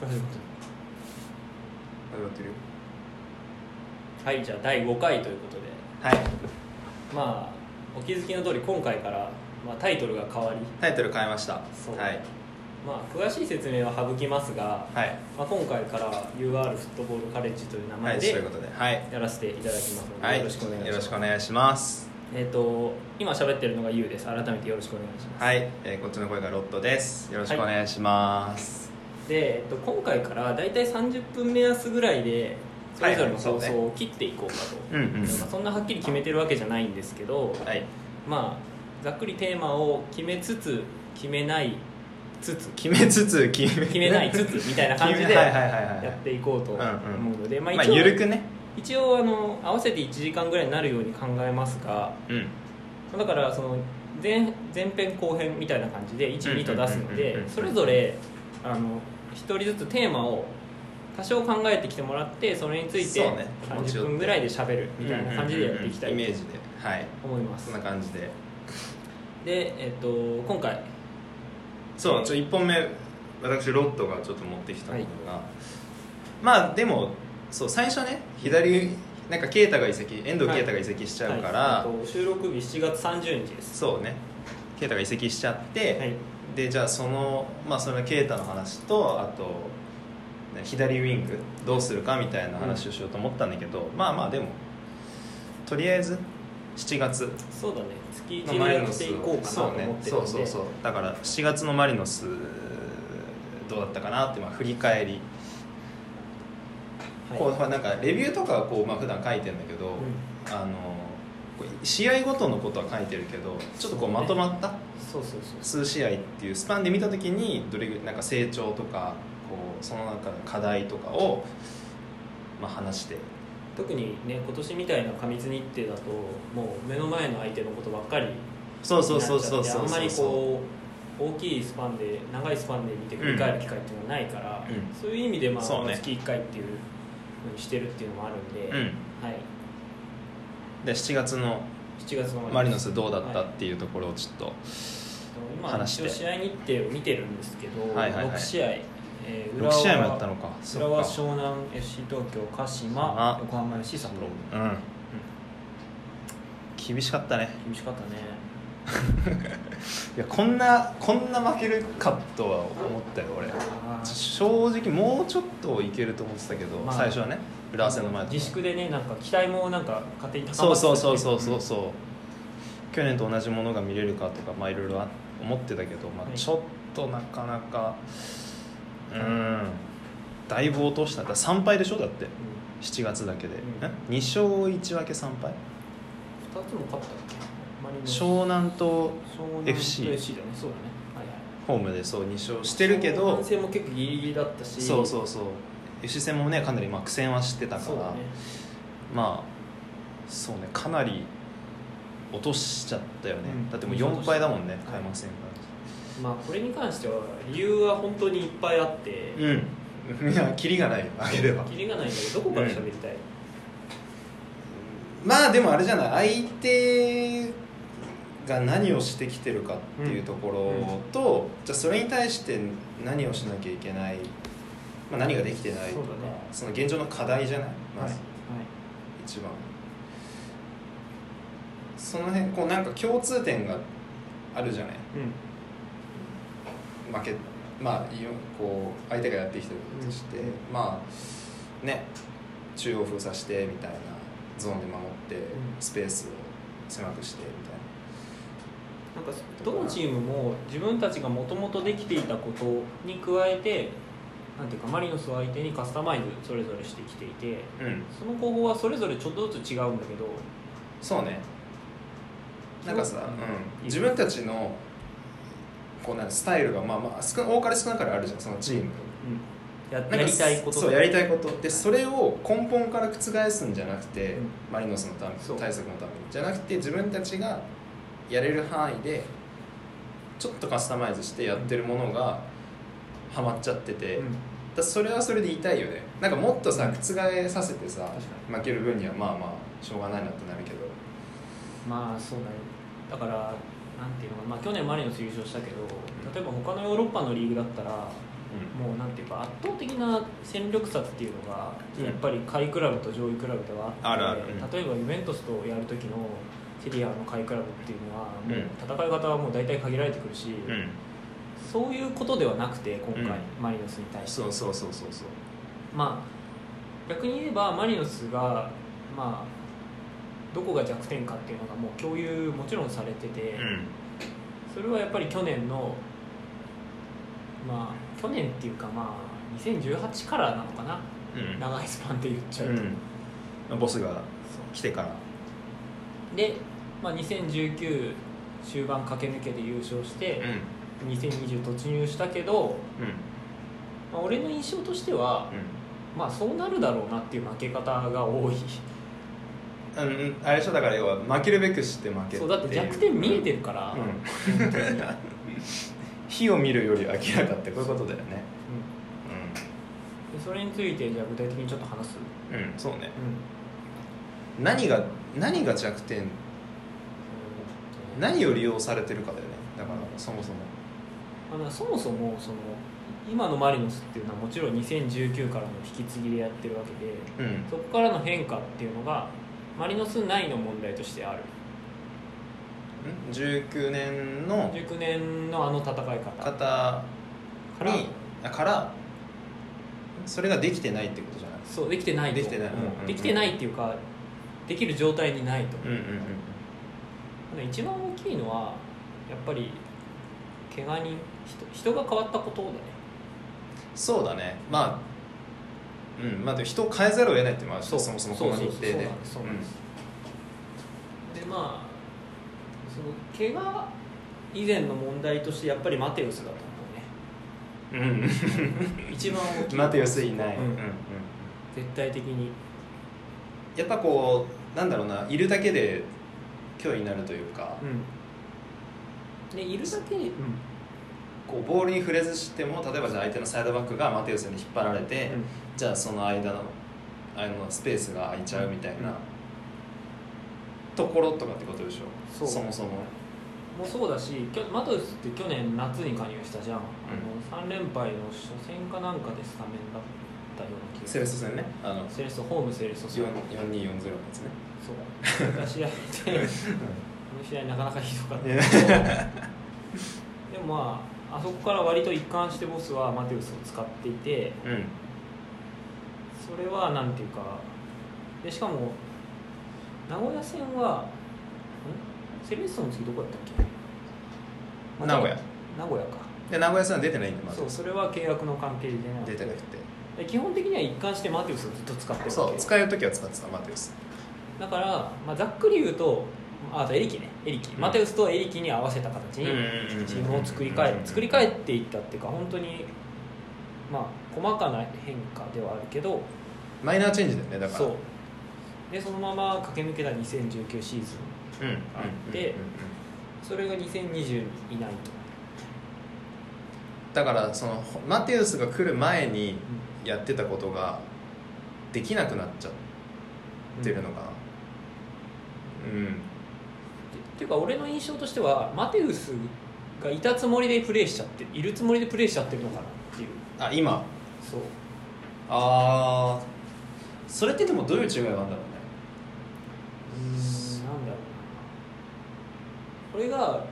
始まってる始まってるよはいじゃあ第5回ということで。はい。まあお気づきの通り今回から、まあ、タイトルが変わり、タイトル変えました。そう。はい。まあ、詳しい説明は省きますが、はい。まあ、今回から UR フットボールカレッジという名は前でいそういうことで。はい。やらせていただきますので、はい。よろしくお願いします。よろしくお願いします。えっ、と今喋ってるのが YOU です。改めてよろしくお願いします、はい、えーこっちの声がロットです。よろしくお願いします、で、えっと、今回から大体30分目安ぐらいでそれぞれの放送を切っていこうかと、そんなはっきり決めてるわけじゃないんですけど、はい。まあざっくりテーマを決めつつ決めないつつ。決めつつ決め決めないつつみたいな感じでやっていこうと思うので、まあまあ一応ゆるくね。一応あの合わせて1時間ぐらいになるように考えますがうん。だからその前前編後編みたいな感じで12と出すのでうんそれぞれあの1人ずつテーマを多少考えてきてもらってそれについてそうね30分ぐらいで喋るみたいな感じでやっていきたいとイメージではい。思います。そんな感じで。で、えっと、今回。そうちょ1本目私ロットがちょっと持ってきたものが、まあでもそう最初ね左なんか啓太が移籍遠藤啓太が移籍しちゃうから、はい。えっと収録日7月30日です。そうね。啓太が移籍しちゃって、はいでじゃあそのまあその啓太の話とあとね左ウィングどうするかみたいな話をしようと思ったんだけど、まあまあでもとりあえず7月そうだね。月の1でやていこうかなとそうね思ってるんで。そうそうそうだから7月のマリノスどうだったかなってまあ振り返り、はい。こうなんかレビューとかはこうまあ普段書いてるんだけど、うあの試合ごとのことは書いてるけどちょっとこうまとまったそうそうそう。数試合っていうスパンで見た時にどれぐらいなんか成長とかこうその中で課題とかを、まあ、話して。特にね今年みたいな過密日程だともう目の前の相手のことばっかりそうそうそうそうそうあんまりこう大きいスパンで長いスパンで見て振り返る機会っていうのはないから、うん。そういう意味でまあ、ね。月1回っていうふうにしてるっていうのもあるんで、うん。はい、で7月の7月のマリノスどうだったっていうところをちょっと、今話して。一応試合日程を見てるんですけど、はいはいはい。6試合、えー6試合もやったのか。浦和湘南 FC 東京鹿島あ横浜 FC 札幌。うん。厳しかったね。厳しかったね。いやこんなこんな負けるかとは思ったよ俺。正直もうちょっといけると思ってたけど、まあ最初はね浦和戦の前とか。自粛でねなんか期待もなんか勝手に高そうまってたそうそうそうそううんそう。去年と同じものが見れるかとかまあいろいろあ思ってたけど、まあ、はい。ちょっとなかなかうん。だいぶ落とした。だ3敗でしょ？だって。7月だけで、うん。え？2勝1分け3敗？2つも勝った湘南と湘南 FC FC だね。そうだね。はいはい。ホームでそう2勝してるけど。反省も結構ギリギリだったし。そうそうそう FC 戦もねかなりまあ苦戦はしてたから、ね。まあそうねかなり落としちゃったよね、うん。だってもう4敗だもんねはい開幕戦かまあこれに関しては理由は本当にいっぱいあって。らうん。いやキリがないあげれば。キリがないんだけどどこから喋りたい、まあでもあれじゃない？相手が何をしてきてるかっていうところと、じゃあそれに対して何をしなきゃいけない、まあ、何ができてないとかそね。その現状の課題じゃない？まはい。ず、一番。その辺こうなんか共通点があるじゃない？うん。負けまあいよこう相手がやってきてることとして、うん。まあね中央封鎖してみたいなゾーンで守って、ん。スペースを狭くしてみたいなんかどのチームも自分たちがもともとできていたことに加えてなんていうかマリノスを相手にカスタマイズそれぞれしてきていてなうん。その方法はそれぞれちょっとずつ違うんだけどそうね。なんかさ、う？ん。うん、自分たちのこうなんスタイルがまあまあ少多かれ少なかれあるじゃんそのチーム、やなんかやりたいことそうやりたいことでそれを根本から覆すんじゃなくて、うん。マリノスのため対策のために。じゃなくて自分たちがやれる範囲でちょっとカスタマイズしてやってるものがハマっちゃってて、うんだそれはそれで痛いよね。なんかもっとさうん。覆させてさ確負ける分にはまあまあしょうがないなってなるけど。まあそうだねだからなんていうのかな、まあ、去年マリノス優勝したけど例えば他のヨーロッパのリーグだったらもうなんていうか圧倒的な戦力差っていうのがうん。やっぱり下位クラブと上位クラブではあって、あるある。うん。例えばユベントスとやる時のセリエAの下位クラブっていうのはもううん。戦い方はもう大体限られてくるし、うんそういうことではなくて今回、うん。マリノスに対して。そうそうそうそうそう。まあ逆に言えばマリノスがまあどこが弱点かっていうのがもう共有もちろんされてて、うん。それはやっぱり去年のまあ去年っていうかまあ2018からなのかな、うん。長いスパンで言っちゃうと、うん。ボスが来てから。で、まあ、2019終盤駆け抜けで優勝してう、ん2020突入したけど、うんまあ、俺の印象としては、まあそうなるだろうなっていう負け方が多い。うんうんあれでしょだから要は負けるべくして負けそうだって弱点見えてるから、うん。本当に火を見るより明らかってこういうことだよね。でそれについてじゃあ具体的にちょっと話す、うん、うん、そうね。うん。何が何が弱点？何を利用されてるかだよね。だからそもそもあのそもそもその今のマリノスっていうのはもちろん2019からの引き継ぎでやってるわけでうん。そこからの変化っていうのがマリノス内の問題としてある。19年の19年のあの戦い方。方から。からそれができてないってことじゃない？そうできてないと。できてない。うん。うんうんできてないっていうかできる状態にないと、うんうん一番大きいのはやっぱり怪我人人人が変わったことだね。そうだね。まあうん。まあでも人を変えざるを得ないっていうのもあそう。そもそもこの日程で。そうなんです。そうなんです、でまあその怪我以前の問題としてやっぱりマテウスだと思うね。うん。うん一番大きい。マテウスいない、うんうんうん。絶対的に。やっぱこうなんだろうな。いるだけで脅威になるというか。うんでいるだけ。で、こうボールに触れずしても例えばじゃあ相手のサイドバックがマテウスに引っ張られて、うん。じゃあその間のあのスペースが空いちゃうみたいな、うんところとかってことでしょそう。そもそも。もうそうだしマテウスって去年夏に加入したじゃん、うあの3連敗の初戦かなんかでスタメンだったような気がすセるレ戦ね？あの。セレッソホームセレッソ戦。4 4240のやつね。そう。出し合って。こ の試合なかなかひどかった。いや。け どでもまああそこから割と一貫してボスはマテウスを使っていてうん。それはなんていうかでしかも名古屋戦はん？セレッソの次どこだったっけ？名古屋。名古屋か。で名古屋戦は出てないんでまずそうそれは契約の関係でな出てなくて。で基本的には一貫してマテウスをずっと使ってるそう使える時は使ってたマテウス。だから、まあ、ざっくり言うとああとエリキね。エリキ、うん。マテウスとエリキに合わせた形にチームを作り変え作り変えていったっていうか本当にまあ細かな変化ではあるけどマイナーチェンジだよねだからそうでそのまま駆け抜けた2019シーズンうんあってそれが2020にいないと、だからそのマテウスが来る前にやってたことができなくなっちゃってるのかなうんっていうか俺の印象としてはマテウスがいたつもりでプレーしちゃっているつもりでプレーしちゃってるのかなっていう。あ今？そう。ああそれってでもどういう違いがあるんだろうね。うーんなんだろうな。これがあの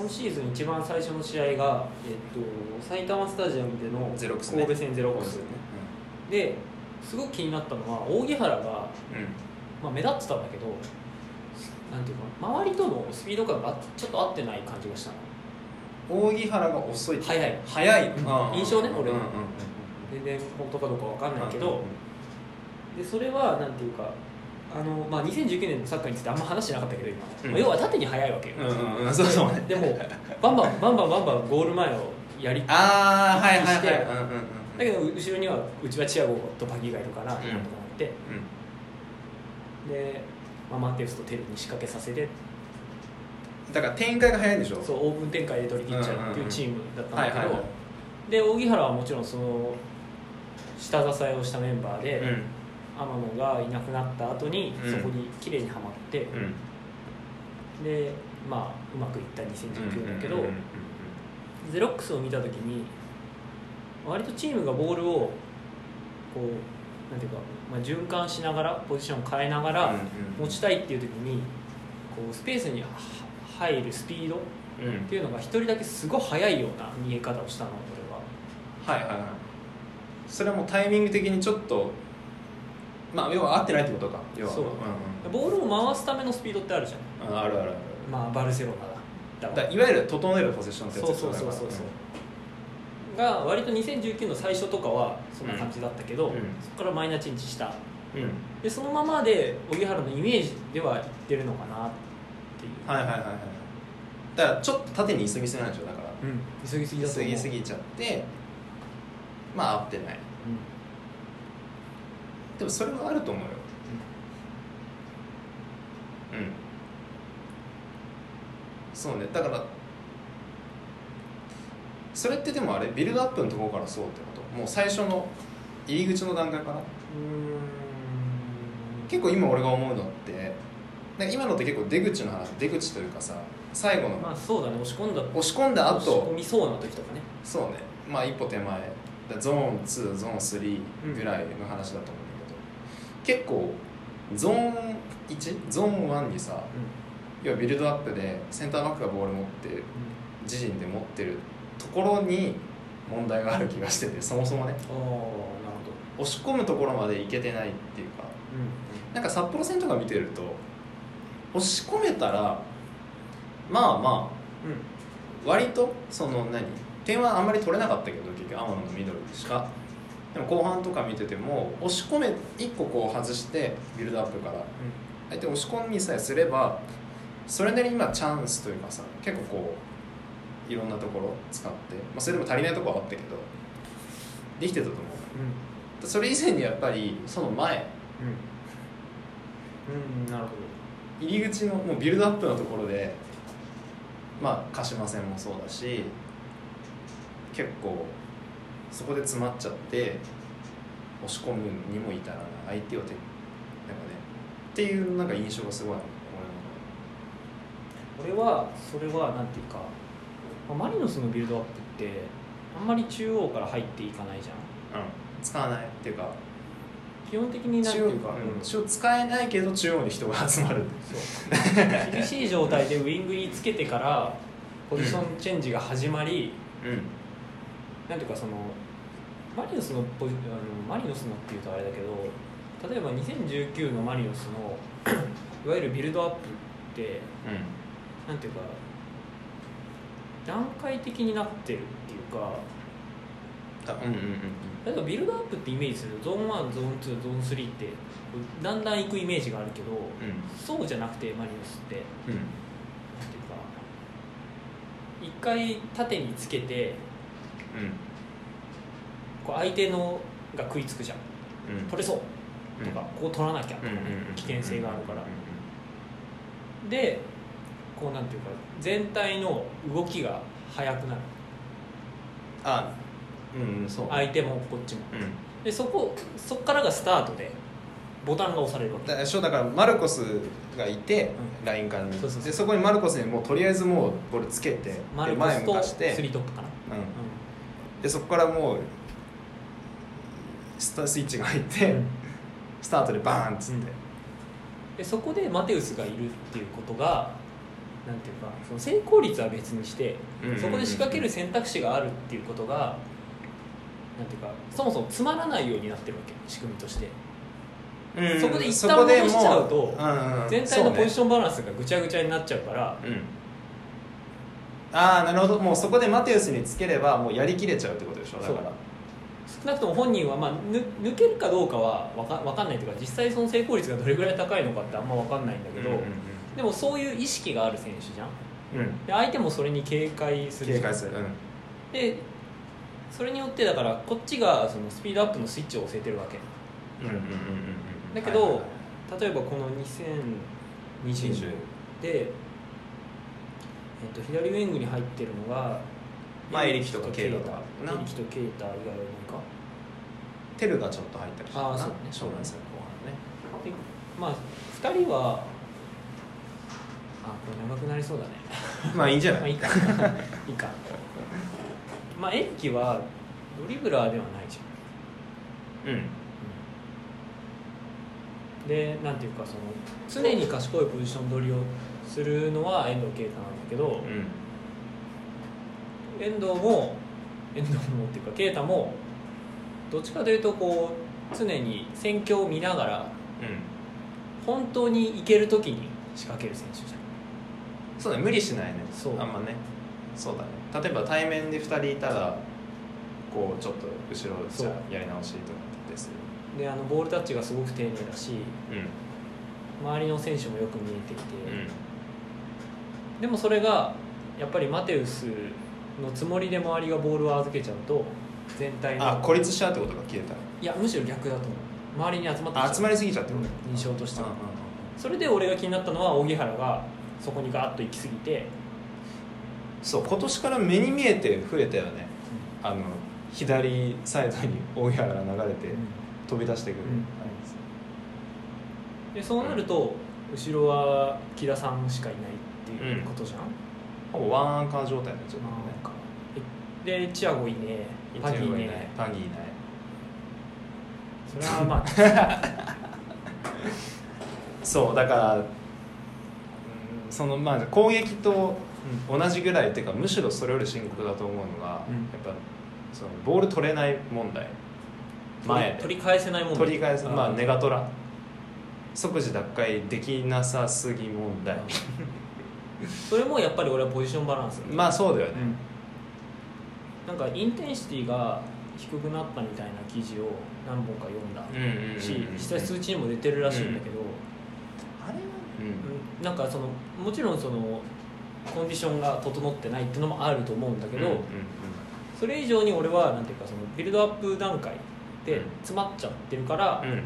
今シーズン一番最初の試合が、えっと、埼玉スタジアムでの神戸戦ゼロックス。ですごく気になったのは扇原が、うん。まあ、目立ってたんだけどなんていうかな周りとのスピード感があちょっと合ってない感じがしたの。扇原が遅いって。速い。速い。うん。印象ね俺うんうん全然本当かどうかわかんうんないけど、でそれはなんていうかあの、まあ、2019年のサッカーについてあんま話してなかったけど今、うん。まあ要は縦に速いわけよ、うんうんうん。そうそうね。でもバンバンバンバンバンバンゴール前をやりああはいはいしてはいうんうんうん。だけど後ろにはうちはチアゴとパギがいるからなんとかなって、で、まあ、マテウスとテルに仕掛けさせて。うんだから展開が早いんでしょ？そうオープン展開で取り切っちゃうっていうチームだったんだけど、で扇原はもちろんその下支えをしたメンバーで、うん。天野がいなくなった後にうん。そこに綺麗にはまって、うん。でまあうまくいった2019だけど、ゼロックスを見た時に割とチームがボールをこうなんていうか、まあ、循環しながらポジションを変えながら持ちたいっていう時にこうスペースには入るスピードっうん。うんていうのが一人だけすごい速いような逃げ方をしたの俺は。はいはいはい。それはもうタイミング的にちょっとまあ要は合ってないってことか。要は。そう。うんボールを回すためのスピードってあるじゃん。うん、あるあるある。まあバルセロナだだいわゆる整えるポゼッションってやつそうそうそうそうそうが割と2019の最初とかはそんな感じだったけど、うんそこからマイナーチェンジした。うん、うんでそのままで荻原のイメージではいってるのかなっていう、はいはいはいはい。だからちょっと縦に急ぎすぎなんでしょだから。うん、急ぎすぎだと急ぎすぎちゃってまあ合ってない。でもそれはあると思うよ。うん。そうね。だからそれってでもあれビルドアップのところからそうってこと？もう最初の入り口の段階から？うん。結構今俺が思うのって今のって結構出口の話出口というかさ最後のまあそうだね。押し込んだ押し込んだ押し込後みそうな時とかね。そうね。まあ一歩手前。だゾーン2ゾーン3ぐらいの話だと思うんだけど、結構ゾーン1ゾーン1にさ要はビルドアップでセンターバックがボール持って自陣で持ってるところに問題がある気がしててそもそもね。押し込むところまでいけてないっていうか。うなんか札幌戦とか見てると押し込めたらまあまんうん。あ割とその何点はあんまり取れなかったけど結局天野のミドルしか。でも後半とか見てても押し込め1個こう外してビルドアップから。相手押し込みさえすればそれなりに今チャンスというかさ結構こういろんなところ使って、まあ、それでも足りないところはあったけどできてたと思う。うん。それ以前にやっぱりその前。うん。うんなるほ入り口のもうビルドアップのところでまあ鹿島戦もそうだし結構そこで詰まっちゃって押し込むにも至らない。相手をてなんかねっていうなんか印象がすごいあ俺はそれはなんていうか、まあマリノスのビルドアップってあんまり中央から入っていかないじゃん。うん。使わないっていうか。基本的になんうか、うん。使えないけど中央に人が集まる。そう。厳しい状態でウイングにつけてからポジションチェンジが始まり、うん。なんていうかそのマリノスのポジあのマリノスのっていうとあれだけど例えば2019のマリノスのいわゆるビルドアップってなんていうか段階的になってるっていうか。たうんうんうん例えばビルドアップってイメージするとゾーン1ゾーン2ゾーン3ってだんだん行くイメージがあるけどそうじゃなくてマリノスってうん。ていうか一回縦につけてうん。こう相手のが食いつくじゃん。うん。取れそう。とか、こう取らなきゃとかね、危険性があるから、でこうなんていうか全体の動きが速くなる。あうんそう。相手もこっちも。うん。でそこそこからがスタートでボタンが押されるわけ。だだからマルコスがいて、うん。ライン間にそうそうでそこにマルコスにもうとりあえずもうボールつけて前向かしとスリて、ートップかな、うん、でそこからもうスタスイッチが入って、うん。スタートでバーンっつって、でそこでマテウスがいるっていうことがなんていうかその成功率は別にして、うんうんうんそこで仕掛ける選択肢があるっていうことがなんていうかそもそもつまらないようになってるわけ仕組みとして。うん。そこで一そ旦戻しちゃうとうんうん全体のポジシションバランスがぐちゃぐちゃになっちゃうから。うん、ああなるほど。もうそこでマテウスにつければもうやりきれちゃうってことでしょだから。少なくとも本人は、まあ、ぬ抜けるかどうかは分か分かんないというか実際その成功率がどれぐらい高いのかってあんま分かんないんだけど、うんうんでもそういう意識がある選手じゃん。うん。うんで相手もそれに警戒する警戒する、うん。でそれによってだからこっちがそのスピードアップのスイッチを押せてるわけ。うんうんうんうんうん。だけどはいはいはい。例えばこの2020 20で、えっと左ウィングに入ってるのがまあエリキとかケイタ。エなリキとケイタ以外は何か。テルがちょっと入ったりしてあーそうね。湘南戦後半ね。でまあ2人はあこれ長くなりそうだね。まあいいんじゃない？まあいいか。いいか。まあ延期はドリブラーではないじゃん。うん。でなんていうかその常に賢いポジション取りをするのは遠藤啓太なんだけどうん。遠藤も遠藤もっていうか啓太もどっちかというとこう常に戦況を見ながら本当に行ける時に仕掛ける選手じゃんそうだね無理しないね。そう。あんまね。そうだね。例えば対面で2人いたらこうちょっと後ろじゃやり直しとかってする。であのボールタッチがすごく丁寧だしうん。周りの選手もよく見えていて、うん。でもそれがやっぱりマテウスのつもりで周りがボールを預けちゃうと全体のあ孤立しちゃうってことが消えた。いやむしろ逆だと思う。周りに集まって集まりすぎちゃうってことうん印象としては。それで俺が気になったのは荻原がそこにガーッと行き過ぎて。そう今年から目に見えて増えたよね。あの左サイドに大原が流れて飛び出してくる、うん。でそうなると後ろは木田さんしかいないっていうことじゃん、ほぼワンアンカー状態になっちゃうなんもんねかでチアゴいねパギーいねパギーいない。それはまあ。そうだからうんそのまあ攻撃と同じぐらいっていうかむしろそれより深刻だと思うのが、うん。やっぱそのボール取れない問題前で。取り返せないもん取り返すまあネガトラ。ラ即時奪回できなさすぎ問題。それもやっぱり俺はポジションバランスまあそうだよね、なんかインテンシティが低くなったみたいな記事を何本か読んだうんうんうんうんし実際数値にも出てるらしいんだけど、うんなんかそのもちろんそのコンディションが整ってないっていうのもあると思うんだけど、うんうんそれ以上に俺はなんていうかそのビルドアップ段階で詰まっちゃってるから、うん。うん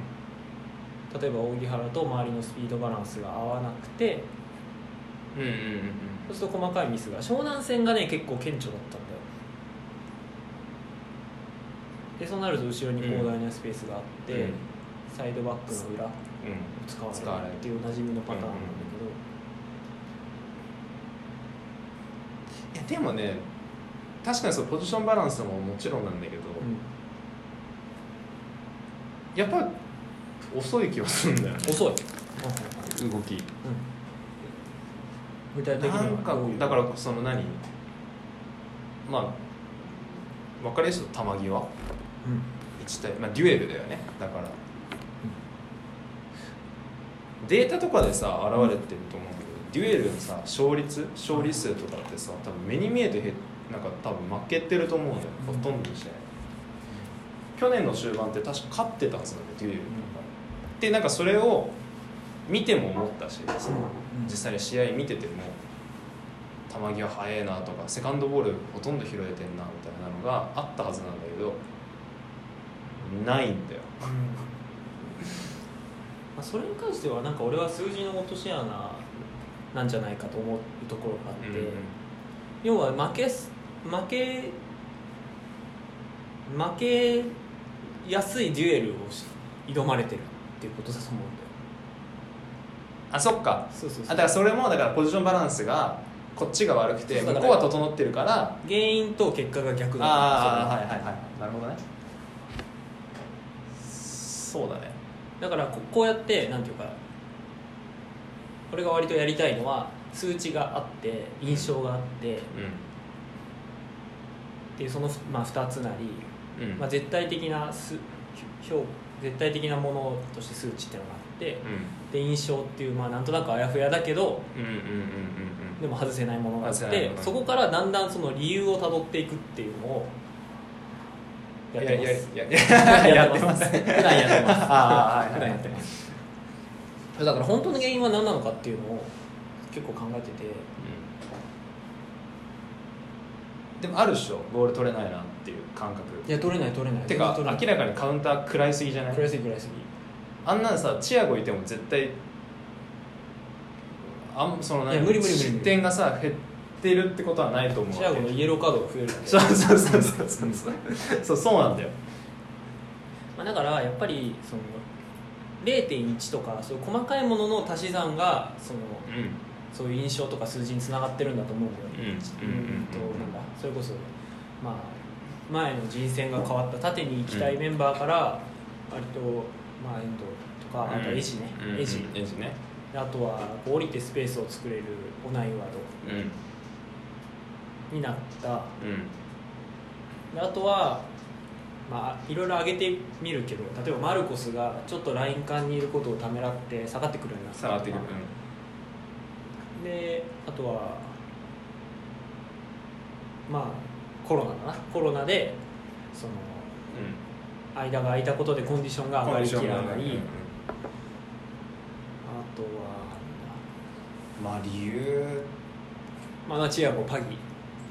例えば荻原と周りのスピードバランスが合わなくてうんうんうんそうすると細かいミスが湘南戦がね結構顕著だったんだよ。でそうなると後ろに広大なスペースがあって、うん。サイドバックの裏をうん。使われるるっていうおなじみのパターンなんだけど、いやでもね確かにそうポジションバランスももちろんなんだけど、やっぱ遅い気がするんだよね。遅い、動き。具体的にかだからその何？まあ分かりやすいと球際？うん。1対、まあ、デュエルだよね。だから、データとかでさ現れてると思うけど、デュエルのさ勝率勝利数とかってさ多分目に見えてへなんか多分負けてると思うんだよ、うん。ほとんどの試合。去年の終盤って確か勝ってたはずなんだよデュエルでなんかそれを見ても思ったし、うん。実際に試合見てても球際速いなとかセカンドボールほとんど拾えてんなみたいなのがあったはずなんだけどないんだよ。まあ、それに関してはなんか俺は数字の落とし穴なんじゃないかと思うところがあって、要は負けす負け負けやすいデュエルをし挑まれてるっていうことだと思うんだよ。あそっか。そうそうあだからそれもだからポジションバランスがこっちが悪くて向こうは整ってるから原因と結果が逆だああはいはいはい。なるほどね。そうだね。だからここうやってなんていうかこれが割とやりたいのは数値があって印象があってっていうその、まあ、2つなり、まあ、絶対的な数評絶対的なものとして数値っていうのがあってで印象っていう、まあ、なんとなくあやふやだけどでも外せないものがあってそこからだんだんその理由をたどっていくっていうのをやってます。い やってます。普段やってます。ああはいはい。普段やってますだから本当の原因は何なのかっていうのを結構考えてて。でもあるでしょボール取れないなっていう感覚。いや取れない取れない。てか明らかにカウンター食らいすぎじゃない？食らいすぎ食らいすぎ。あんなんさチアゴいても絶対あんそのいや無理無理無理無理。失点がさ減ってるってことはないと思うチアゴのイエローカードが増えるだけそうそうそうそうそう。そうそうなんだよ。まあ、だからやっぱりその0.1とかそういう細かいものの足し算がそのうん。そういう印象とか数字につながってるんだと思うんだよね、それこそまあ前の人選が変わった縦に行きたいメンバーから割と、まあ、遠藤とかあとエジね、うんエジ。エジね。であとは降りてスペースを作れるオナイワーうん。ドになった。あとはまあいろいろ上げてみるけど例えばマルコスがちょっとライン間にいることをためらって下がってくるようにな。った下がってくる。であとはまあコロナだな。コロナでそのうん。間が空いたことでコンディションが上がりきらない、あとはまあ理由。まあチアゴパギ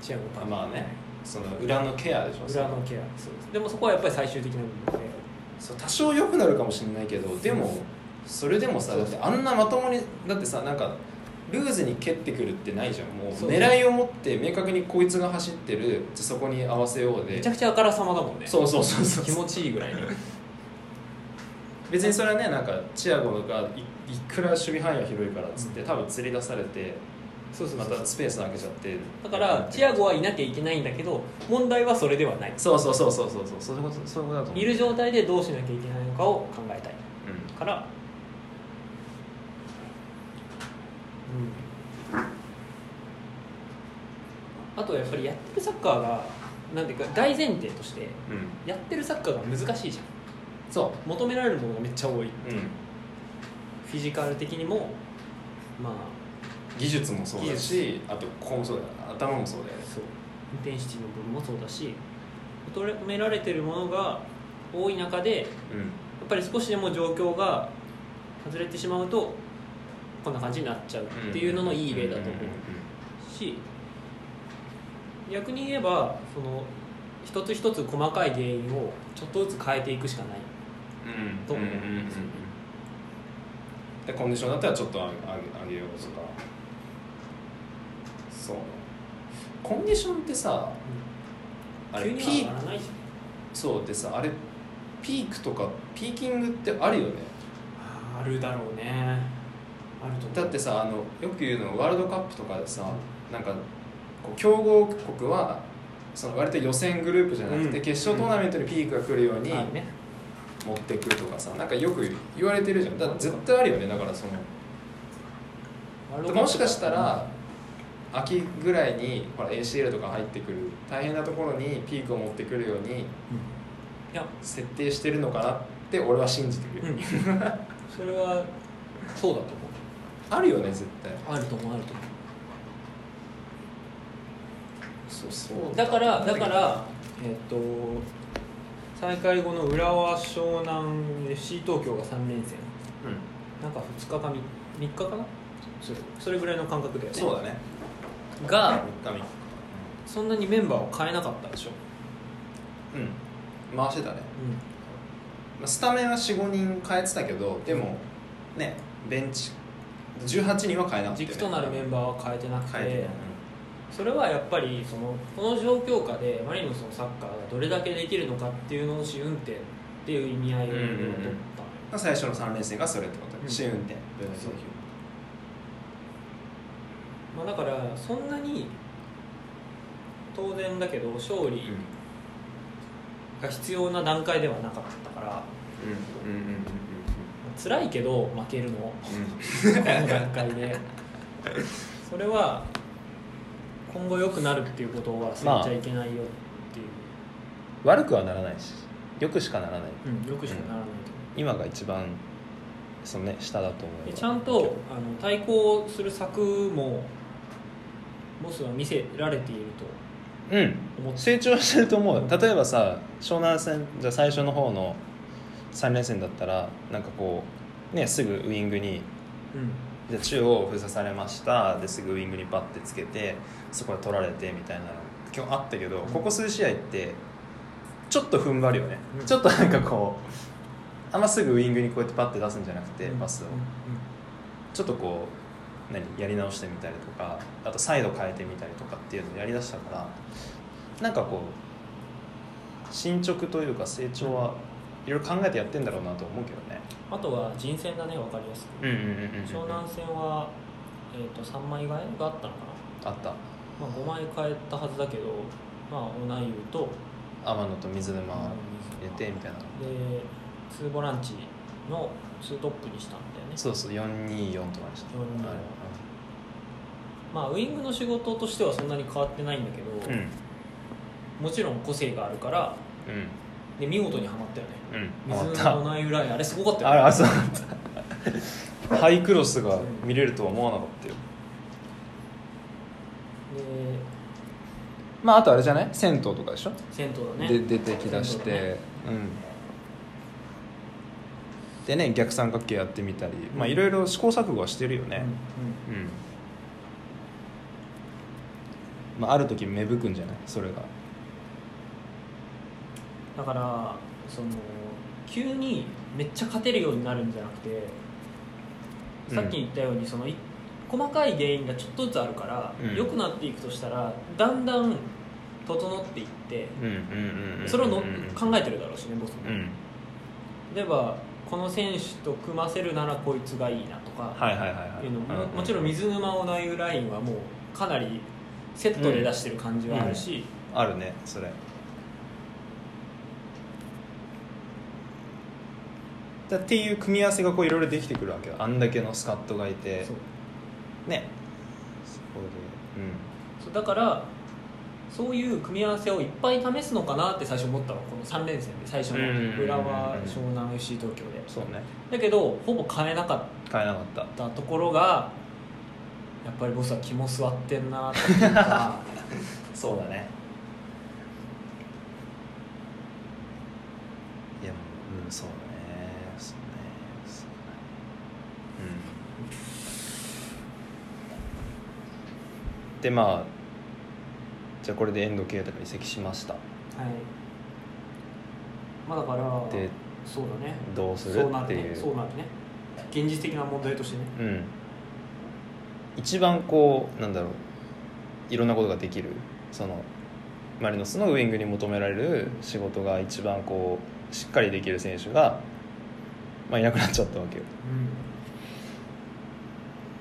チアゴパギまあねその裏のケアでしょ？裏のケア。そう。ですでもそこはやっぱり最終的な部分で。そう多少良くなるかもしれないけどでもそれでもさだってあんなまともにだってさなんかルーズに蹴ってくるってないじゃん。もう狙いを持って明確にこいつが走ってるじゃあそこに合わせようで。めちゃくちゃあからさまだもんね。そうそうそうそう気持ちいいぐらいに。別にそれはねなんかチアゴがいいくら守備範囲が広いからっつって多分釣り出されてまたスペース空けちゃってだからチアゴはいなきゃいけないんだけど問題はそれではない。そうそうそうそうそう。そうそういうことそういうことだと思う。いる状態でどうしなきゃいけないのかを考えたい。うん。からうん。あとやっぱりやってるサッカーがなんていうか大前提としてうん。やってるサッカーが難しいじゃん。そ求められるものがめっちゃ多い。うん。フィジカル的にもまあ技術もそうだしあとここもそうだよ頭もそうだよね。そう。インテンシティの部分もそうだし求められてるものが多い中でやっうんぱり少しでも状況が外れてしまうとこんな感じになっちゃうっていうののいい例だと思うし逆に言えばその一つ一つ細かい原因をちょっとずつ変えていくしかないうんと思ううん。うん。うん。うん。でコンディションだったらちょっと上げ上げようとかそう。コンディションってさあれ急にはピー上がらないじゃん。そうでさあれピークとかピーキングってあるよね。あるだろうね。あるとだってさあのよく言うのワールドカップとかでさなんかこう強豪国はその割と予選グループじゃなくて、うん。決勝トーナメントにピークが来るように持ってくとかさなんかよく言われてるじゃん。だから絶対あるよねだからその。もしかしたら秋ぐらいにほら ACL とか入ってくる大変なところにピークを持ってくるようにいや設定してるのかなって俺は信じてるよ、うん。それはそうだと思う。あるよね絶対。あると思うあると思そうそううだからだからえっ、と再開後の浦和湘南 FC 東京が3連戦。うん。なんか2日か 3, 日かな？それそれぐらいの感覚だよね。そうだねが3日そんなにメンバーを変えなかったでしょ、うん。回してたね。まあスタメンは45人変えてたけどでもねベンチ18人は変えなくて、ね、軸となるメンバーは変えてなくて変えてないそれはやっぱりそのこの状況下でマリノスのサッカーがどれだけできるのかっていうのを試運転っていう意味合いで取った。のよ、まあ最初の3連戦がそれってこと。うん。で試運転そうまあ、だからそんなに当然だけど勝利が必要な段階ではなかったからうん。うん。うん。うん。辛いけど負けるの。こうん。の段階で。それは今後良くなるっていうことを忘れちゃいけないよっていう、悪くはならないしよくしかならない。うん、よくしかならないう。今が一番そのね下だと思うでちゃんとあの対抗する策もボスは見せられていると。うん。成長してると思う例えばさ湘南戦じゃあ最初の方の3連戦だったらなんかこうねすぐウイングにうん。じゃあ中央を封鎖されました。ですぐウイングにバッてつけてそこで取られてみたいなの。今日あったけど、ここ数試合ってちょっと踏ん張るよね、うん。ちょっとなんかこうあんますぐウイングにこうやってパッて出すんじゃなくて、うん。パスを、うん。ちょっとこう何やり直してみたりとかあとサイド変えてみたりとかっていうのをやりだしたからなんかこう進捗というか成長はいろいろ考えてやってんだろうなと思うけどね。あとは人選だね分かりやすく。湘南戦はえー、と3枚替えがあったのかな、あった。まあ、5枚変えたはずだけどまあオナイウと天野と水沼入れてみたいな。で2ボランチの2トップにしたんだよね。そうそう424とかにした。424はい。まあウイングの仕事としてはそんなに変わってないんだけど、うん。もちろん個性があるからうん。で見事にはまったよね。うん。水のオナイウラインあれすごかったよね。あそう。なんだハイクロスが見れるとは思わなかったよ。でまああとあれじゃない？銭湯とかでしょ？銭湯だね。で出てきだして、ね。うんでね逆三角形やってみたりまあいろいろ試行錯誤はしてるよね。うんうん。うん、まあ、ある時芽吹くんじゃない？それが。だからその急にめっちゃ勝てるようになるんじゃなくてさっき言ったようにそのい細かい原因がちょっとずつあるから、うん。良くなっていくとしたらだんだん整っていってそれをのうん考えてるだろうしねボスも、うん。例えばこの選手と組ませるならこいつがいいなとか、はいはいはいはい。いうのもうもちろん水沼オナイウラインはもうかなりセットで出してる感じはあるし、あるねそれ。だっていう組み合わせがこういろいろできてくるわけよ。あんだけのスカットがいて。ね。そこで。そうだからそういう組み合わせをいっぱい試すのかなって最初思ったの。この3連戦で最初の浦和湘南 FC 東京で。うんそうね。だけどほぼ変えなかっ買えなかった。たところがやっぱりボスは肝座ってんなっていうか。そうだね。いやうんそうだね。そうねそうだね。うん。でまあじゃあこれで遠藤啓太が移籍しました。はい。まあだからでそうだね。どうする？そうなっていう。そうなるね。現実的な問題としてね。うん。一番こうなんだろう。いろんなことができる。そのマリノスのウイングに求められる仕事が一番こうしっかりできる選手が、まあ、いなくなっちゃったわけよ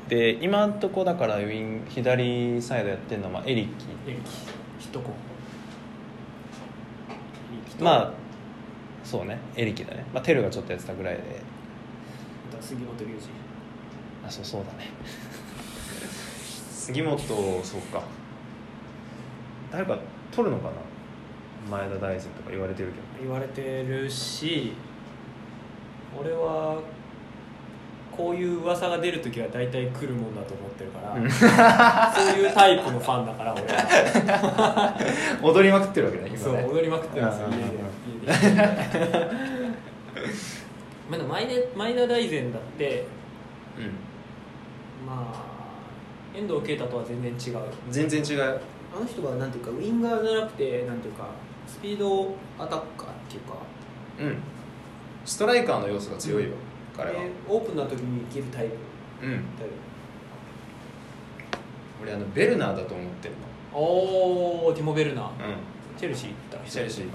で今んとこだからウイン左サイドやってるのはまあエリッキ。エリキヒットコンエリキとまあそうね。エリキだね、まあ、テルがちょっとやってたぐらいで。杉本龍二。あそうそうだね。杉本そうか。誰か取るのかな？前田大然とか言われてるけど。言われてるし俺はこういう噂が出る時は大体来るもんだと思ってるから、そういうタイプのファンだから俺は。踊りまくってるわけね今そうね踊りまくってるんですようん。家で。家で。まあでも前田前田大然だってうまあ遠藤啓太とは全然違うん全然違う。あの人はなんていうかウインガーじゃなくてなんていうかスピードアタッカーっていうか。うん。ストライカーの要素が強いよ、彼は。でオープンな時にいけるタイプ。うん。俺あのベルナーだと思ってるおおティモ・ベルナー。のうん。チェルシー行った人チェルシー。うん。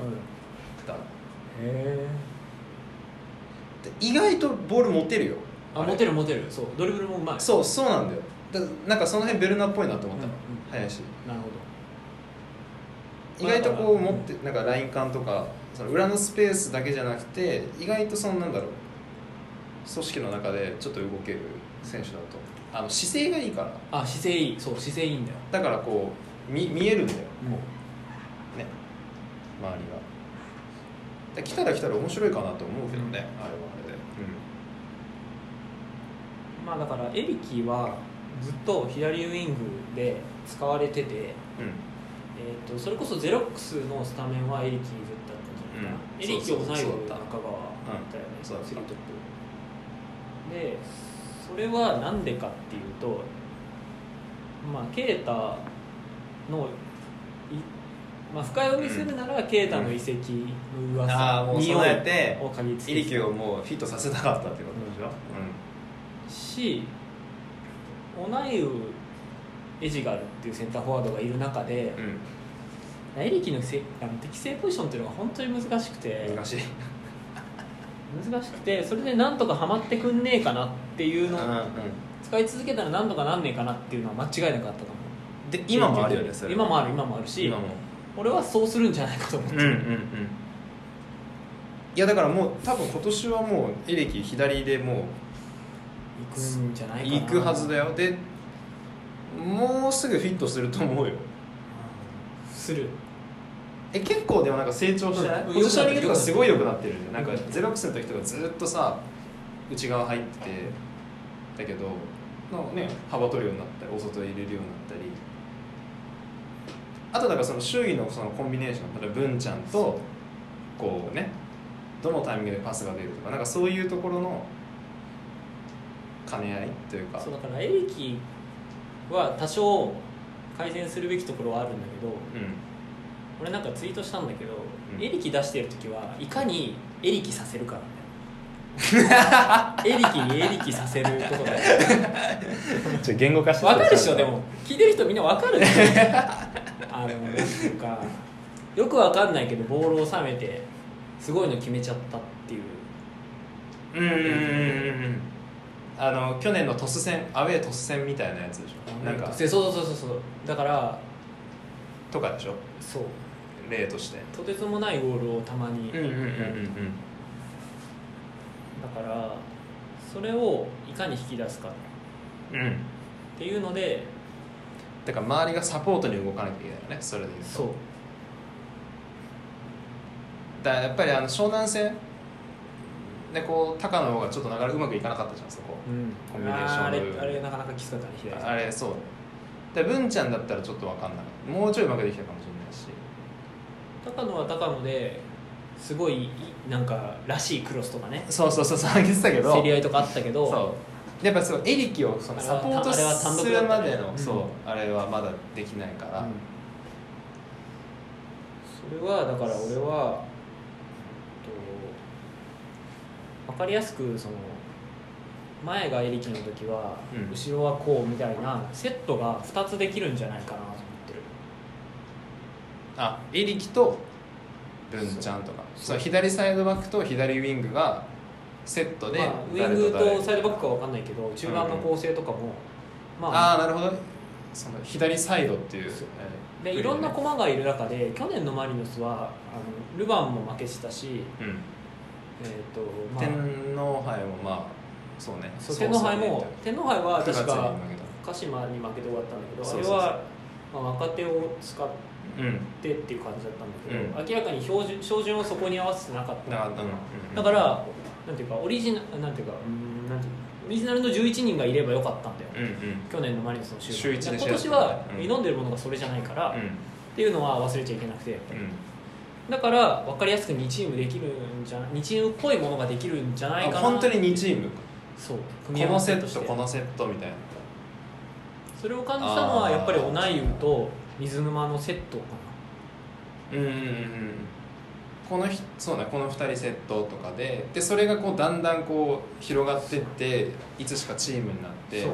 だ。へで意外とボール持てるよ。あ持てる持てる。そう。ドリブルもうまい。そうそうなんだよ。だなんかその辺ベルナーっぽいなと思ったの、うんうん。速いしなるほ意外とこうまあ持ってなんかライン間とかその裏のスペースだけじゃなくて意外とそのなんだろう組織の中でちょっと動ける選手だと。あの姿勢がいいから。どあ姿勢いい。そう姿勢いいんだよ、だからこう見見えるんだよ、うん。ね。周りが。で来たら来たら面白いかなと思うけどね、あれはあれで、まあだからエリキはずっと左ウイングで使われてて、うん。うんえー、とそれこそゼロックスのスタメンはエリキだったんじゃないかな、うん。エリキを同いそう。そうそうだったよね、うん。スリートップでそれは何でかっていうとまあ啓太のいまあ深読みするなら啓太の移籍の噂ああもう匂い備えてを嗅ぎつけて。イリキをもうフィットさせたかったってことでしょ、しオナイウエジガルっていうセンターフォワードがいる中でうん、うんエリキのせあの適正ポジションっていうのが本当に難しくて難しい難しくてそれでなんとかハマってくんねえかなっていうの、うんうん。使い続けたら何とかなんねえかなっていうのは間違いなかったと思う。で今もあるよねそれ今もある今もあるし今も。俺はそうするんじゃないかと思って。うんうんうん。いやだからもう多分今年はもうエレキ左でもう行くんじゃないかな。行くはずだよ。でもうすぐフィットすると思うよ。するえ結構でもなんか成長してない、うん。ポジショニングとかすごい良くなってるなんかゼロックスの時とかずっとさ内側入っててだけどなんかね幅取るようになったりお外入れるようになったり。あとだからその周囲のそのコンビネーション例えば文ちゃんとこうねどのタイミングでパスが出るとかなんかそういうところの兼ね合いというか。そうだからエレキは多少改善するべきところはあるんだけどうん俺なんかツイートしたんだけど、うん。エリキ出してる時はいかにエリキさせるかなんだよ エリキにエリキさせるとこだよちょ言語化してわかるでしょ？でも聞いてる人みんなわかる。でしょあのなんかよくわかんないけどボールを収めてすごいの決めちゃったっていう。うんうんうんうんうん。あの去年のトス戦アウェートス戦みたいなやつでしょ。なんか。そうそうそうそうそう。だからとかでしょ。そう例として。とてつもないゴールをたまに、だからそれをいかに引き出すか。っていうので。だから周りがサポートに動かなきゃいけないよね。それで言うと。そう。だからやっぱりあの湘南戦。でこう高野の方がちょっとなかなかうまくいかなかったじゃんそこ。うん。コンビネーションのあれあれなかなかきつかったね左あれそう。で文ちゃんだったらちょっと分かんない。もうちょいうまくできたかもしれないし高野は高野ですごいなんからしいクロスとかね。そうそうそうそう上げてたけど。競り合いとかあったけど。そう。やっぱそうエリキをそのサポートするまでの、うんそうあれはまだできないから、うん。それはだから俺はと分かりやすくその前がエリキの時は、うん。後ろはこうみたいなセットが2つできるんじゃないかなあエリキと文ちゃんとか。そう。左サイドバックと左ウィングがセットでまあ、ウィングとサイドバックか分かんないけど中盤の構成とかも、まあああなるほどその左サイドっていう。でいろんな駒がいる中で去年のマリノスはあのルヴァンも負けてたし、うん。えーとまあ、天皇杯もまあそうね。そう天皇杯も天皇杯は9月に確か負鹿島に負けて終わったんだけどあれは、まあ、若手を使っけどうん。てっていう感じだったんだけど、うん。明らかに標準標準をそこに合わせてなかった。だだからなんていうかオリジナなんていうかうんなんていうかオリジナルの11人がいればよかったんだよ、うんうん。去年のマリノスの週週今年はうん。挑んでるものがそれじゃないから、っうん。ていうのは忘れちゃいけなくて。うん。だから分かりやすく2チームできるんじゃ2チームっぽいものができるんじゃないかな。あ本当に2チーム？そう。こ組み合のセッわせとして。トこのセットみたいな。それを感じたのはやっぱりオナイウと水沼のセットかうんうんうんうん。このひそうねこの2人セットとかででそれがこうだんだんこう広がってっていつしかチームになって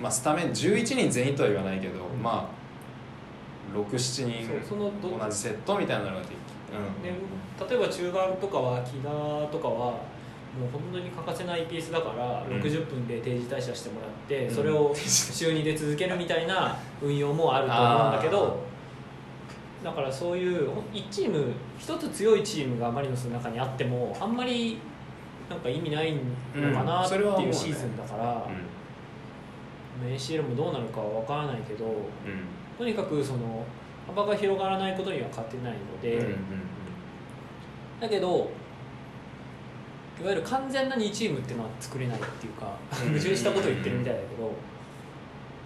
まあ、スタメン11人全員とは言わないけど、うん。まあ67人そのど同じセットみたいなのができで例えば中盤とかは木田とかはもう本当に欠かせないピースだから、うん。60分で定時退社してもらって、うん。それを週2で続けるみたいな運用もあると思うんだけどだからそういう1チーム1つ強いチームがマリノスの中にあってもあんまりなんか意味ないのかなっていうシーズンだから、ACL もどうなるかは分からないけどうん。とにかくその幅が広がらないことには勝てないので。うんうん。だけどいわゆる完全な2チームっていうのは作れないっていうかうん。矛盾したことを言ってるみたいだけど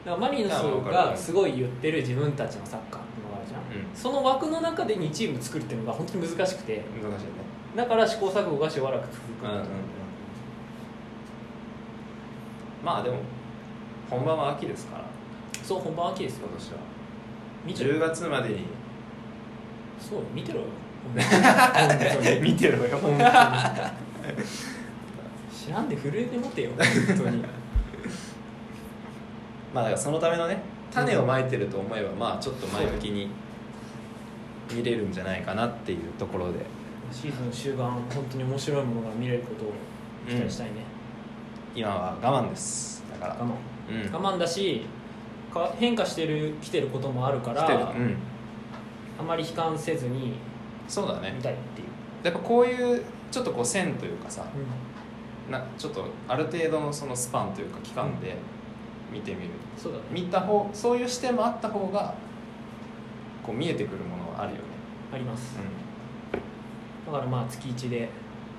だからマリノスがすごい言ってる自分たちのサッカーっていうのがあるじゃん、うん。その枠の中で2チーム作るっていうのが本当に難しくて。難しいね。だから試行錯誤がしばらく続く、うんうまあでも本番は秋ですから。そう本番秋ですよ。今年は。見てる？10月までに。そう見てろよ。見てろよ知らんで震えてもてよ本当に。まあだからそのためのね種をまいてると思えばまあちょっと前向きに見れるんじゃないかなっていうところで。シーズン終盤本当に面白いものが見れることを期待したいね、今は我慢です。だから。我慢、うん。我慢だしか変化してる来てることもあるからうん。あまり悲観せずにそうだね。見たいっていう、やっぱこういうちょっとこう線というかさなちょっとある程度のそのスパンというか期間で見てみる、そうだね。見た方そういう視点もあった方がこう見えてくるものはあるよね、あります。うだからまあ月1でん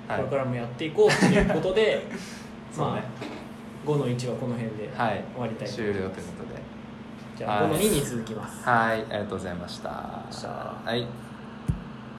はい。これからもやっていこうっていうことで、そうね。まあ5の1はこの辺ではい。終わりたいと終了ということで。じゃあはい5の2に続きます。はい。ありがとうございました。した。はい